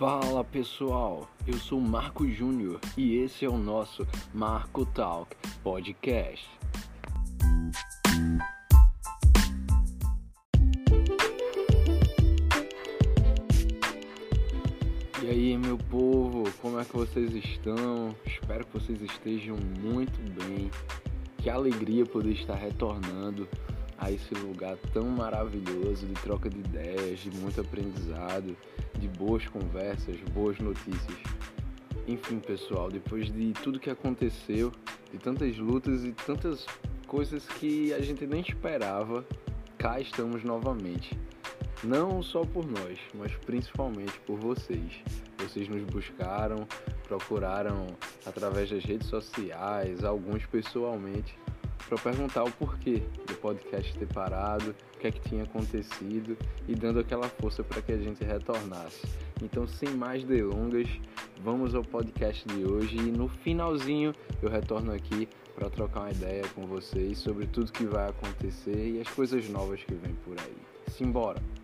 Fala pessoal, eu sou Marco Júnior e esse é o nosso Marco Talk Podcast. E aí, meu povo, como é que vocês estão? Espero que vocês estejam muito bem. Que alegria poder estar retornando a esse lugar tão maravilhoso de troca de ideias, de muito aprendizado, de boas conversas, boas notícias. Enfim, pessoal, depois de tudo que aconteceu, de tantas lutas e tantas coisas que a gente nem esperava, cá estamos novamente. Não só por nós, mas principalmente por vocês. Vocês nos buscaram, procuraram através das redes sociais, alguns pessoalmente para perguntar o porquê do podcast ter parado, o que é que tinha acontecido e dando aquela força para que a gente retornasse. Então, sem mais delongas, vamos ao podcast de hoje e no finalzinho eu retorno aqui para trocar uma ideia com vocês sobre tudo que vai acontecer e as coisas novas que vem por aí. Simbora!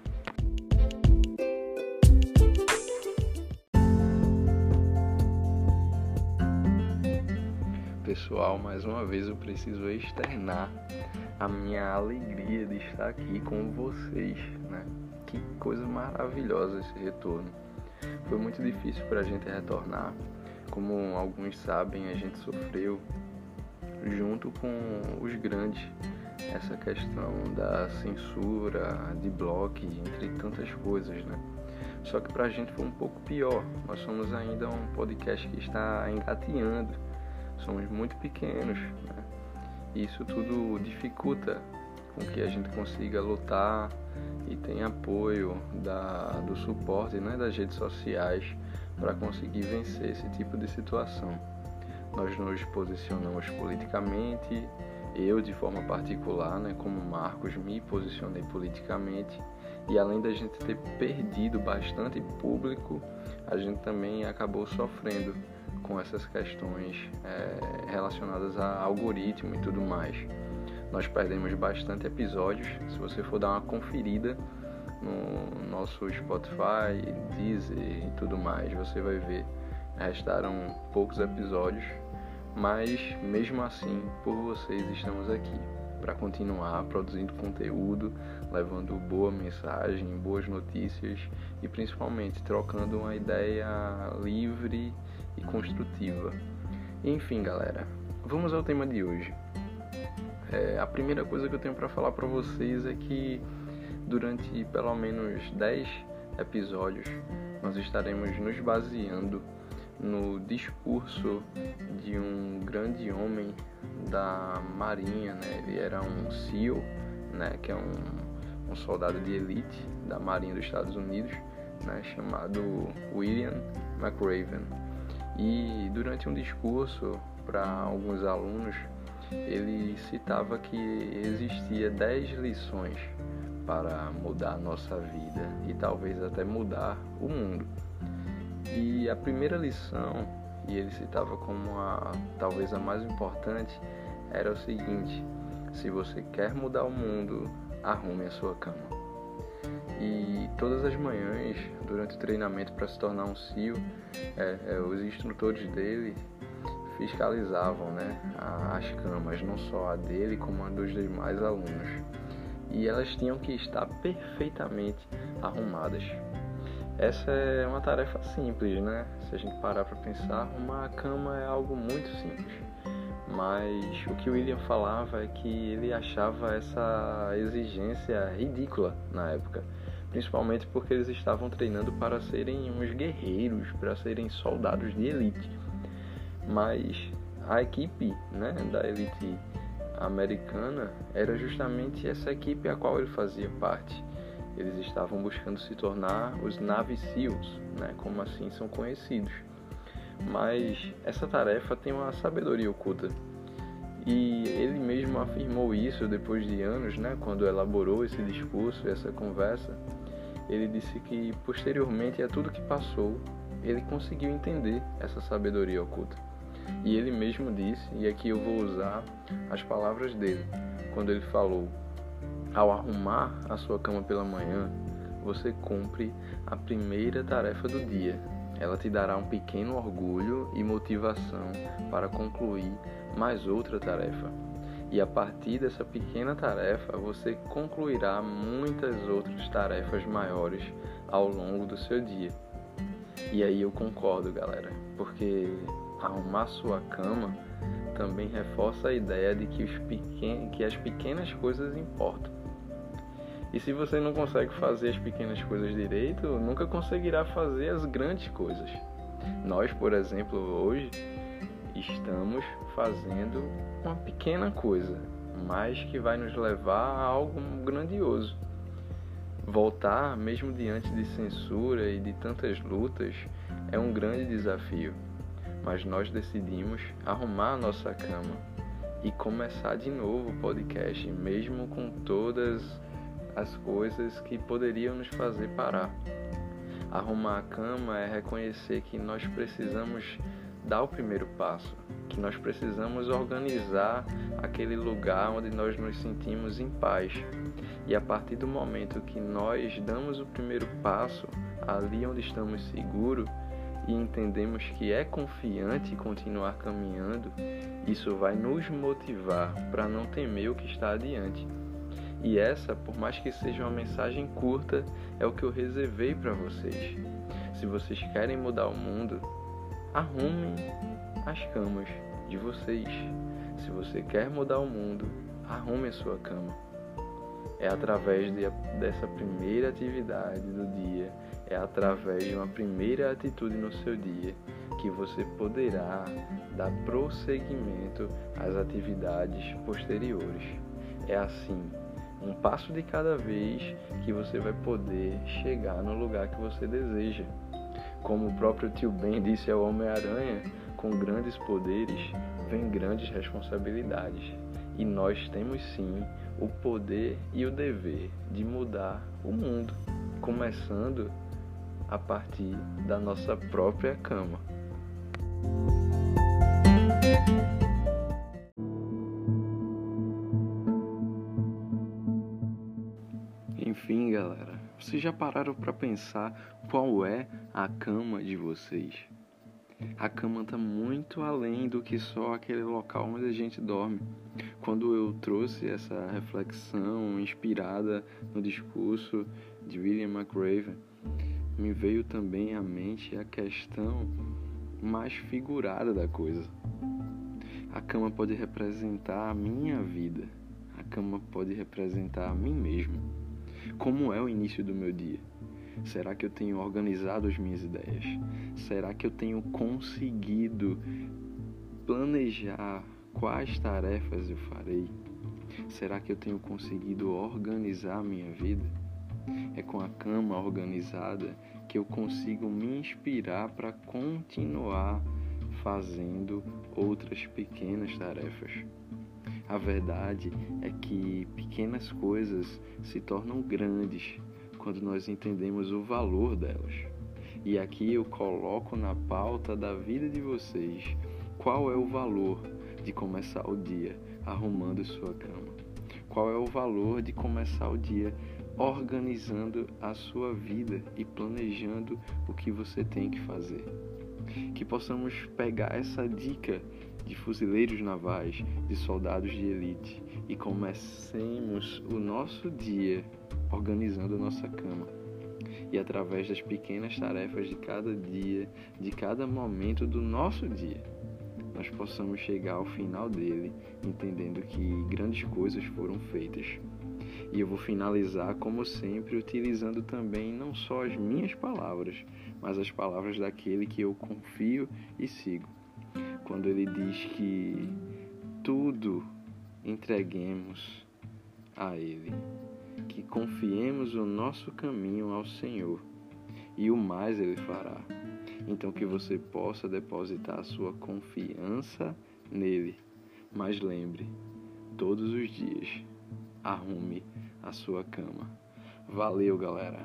Pessoal, mais uma vez eu preciso externar a minha alegria de estar aqui com vocês, né? Que coisa maravilhosa esse retorno. Foi muito difícil para a gente retornar, como alguns sabem, a gente sofreu junto com os grandes essa questão da censura, de bloco, entre tantas coisas, né? Só que para a gente foi um pouco pior. Nós somos ainda um podcast que está engateando somos muito pequenos. Né? Isso tudo dificulta com que a gente consiga lutar e tenha apoio da, do suporte né, das redes sociais para conseguir vencer esse tipo de situação. Nós nos posicionamos politicamente, eu de forma particular, né, como Marcos, me posicionei politicamente e além da gente ter perdido bastante público, a gente também acabou sofrendo com essas questões é, relacionadas a algoritmo e tudo mais. Nós perdemos bastante episódios. Se você for dar uma conferida no nosso Spotify, Deezer e tudo mais, você vai ver restaram poucos episódios, mas mesmo assim, por vocês estamos aqui para continuar produzindo conteúdo, levando boa mensagem, boas notícias e principalmente trocando uma ideia livre e construtiva. Enfim, galera, vamos ao tema de hoje. É, a primeira coisa que eu tenho para falar para vocês é que durante pelo menos 10 episódios nós estaremos nos baseando no discurso de um grande homem da Marinha, né? Ele era um SEAL, né? Que é um, um soldado de elite da Marinha dos Estados Unidos, né? Chamado William McRaven. E durante um discurso para alguns alunos, ele citava que existia 10 lições para mudar a nossa vida e talvez até mudar o mundo. E a primeira lição, e ele citava como a talvez a mais importante, era o seguinte: se você quer mudar o mundo, arrume a sua cama. E todas as manhãs, durante o treinamento para se tornar um CIO, é, é, os instrutores dele fiscalizavam né, as camas, não só a dele, como a dos demais alunos. E elas tinham que estar perfeitamente arrumadas. Essa é uma tarefa simples, né? Se a gente parar para pensar, arrumar a cama é algo muito simples. Mas o que o William falava é que ele achava essa exigência ridícula na época principalmente porque eles estavam treinando para serem uns guerreiros, para serem soldados de elite. Mas a equipe né, da elite americana era justamente essa equipe a qual ele fazia parte. Eles estavam buscando se tornar os Navy SEALs, né, como assim são conhecidos. Mas essa tarefa tem uma sabedoria oculta. E ele mesmo afirmou isso depois de anos, né, quando elaborou esse discurso, essa conversa ele disse que posteriormente a tudo que passou, ele conseguiu entender essa sabedoria oculta. E ele mesmo disse, e aqui eu vou usar as palavras dele, quando ele falou: Ao arrumar a sua cama pela manhã, você cumpre a primeira tarefa do dia. Ela te dará um pequeno orgulho e motivação para concluir mais outra tarefa. E a partir dessa pequena tarefa, você concluirá muitas outras tarefas maiores ao longo do seu dia. E aí eu concordo, galera, porque arrumar sua cama também reforça a ideia de que, pequen... que as pequenas coisas importam. E se você não consegue fazer as pequenas coisas direito, nunca conseguirá fazer as grandes coisas. Nós, por exemplo, hoje estamos fazendo uma pequena coisa, mas que vai nos levar a algo grandioso. Voltar, mesmo diante de censura e de tantas lutas, é um grande desafio, mas nós decidimos arrumar a nossa cama e começar de novo o podcast, mesmo com todas as coisas que poderiam nos fazer parar. Arrumar a cama é reconhecer que nós precisamos dar o primeiro passo, que nós precisamos organizar aquele lugar onde nós nos sentimos em paz. E a partir do momento que nós damos o primeiro passo, ali onde estamos seguros, e entendemos que é confiante continuar caminhando, isso vai nos motivar para não temer o que está adiante. E essa, por mais que seja uma mensagem curta, é o que eu reservei para vocês. Se vocês querem mudar o mundo, arrumem as camas de vocês. Se você quer mudar o mundo, arrume a sua cama. É através de, dessa primeira atividade do dia, é através de uma primeira atitude no seu dia que você poderá dar prosseguimento às atividades posteriores. É assim um passo de cada vez que você vai poder chegar no lugar que você deseja. Como o próprio tio Ben disse ao Homem-Aranha, com grandes poderes vem grandes responsabilidades. E nós temos sim o poder e o dever de mudar o mundo, começando a partir da nossa própria cama. Vocês já pararam para pensar qual é a cama de vocês? A cama está muito além do que só aquele local onde a gente dorme. Quando eu trouxe essa reflexão inspirada no discurso de William McRaven, me veio também à mente a questão mais figurada da coisa. A cama pode representar a minha vida, a cama pode representar a mim mesmo. Como é o início do meu dia? Será que eu tenho organizado as minhas ideias? Será que eu tenho conseguido planejar quais tarefas eu farei? Será que eu tenho conseguido organizar a minha vida? É com a cama organizada que eu consigo me inspirar para continuar fazendo outras pequenas tarefas. A verdade é que pequenas coisas se tornam grandes quando nós entendemos o valor delas. E aqui eu coloco na pauta da vida de vocês qual é o valor de começar o dia arrumando sua cama. Qual é o valor de começar o dia organizando a sua vida e planejando o que você tem que fazer. Que possamos pegar essa dica de fuzileiros navais, de soldados de elite e comecemos o nosso dia organizando nossa cama. E através das pequenas tarefas de cada dia, de cada momento do nosso dia, nós possamos chegar ao final dele entendendo que grandes coisas foram feitas. E eu vou finalizar, como sempre, utilizando também não só as minhas palavras, mas as palavras daquele que eu confio e sigo quando ele diz que tudo entreguemos a Ele, que confiemos o nosso caminho ao Senhor e o mais Ele fará. Então que você possa depositar a sua confiança nele. Mas lembre, todos os dias, arrume a sua cama. Valeu, galera!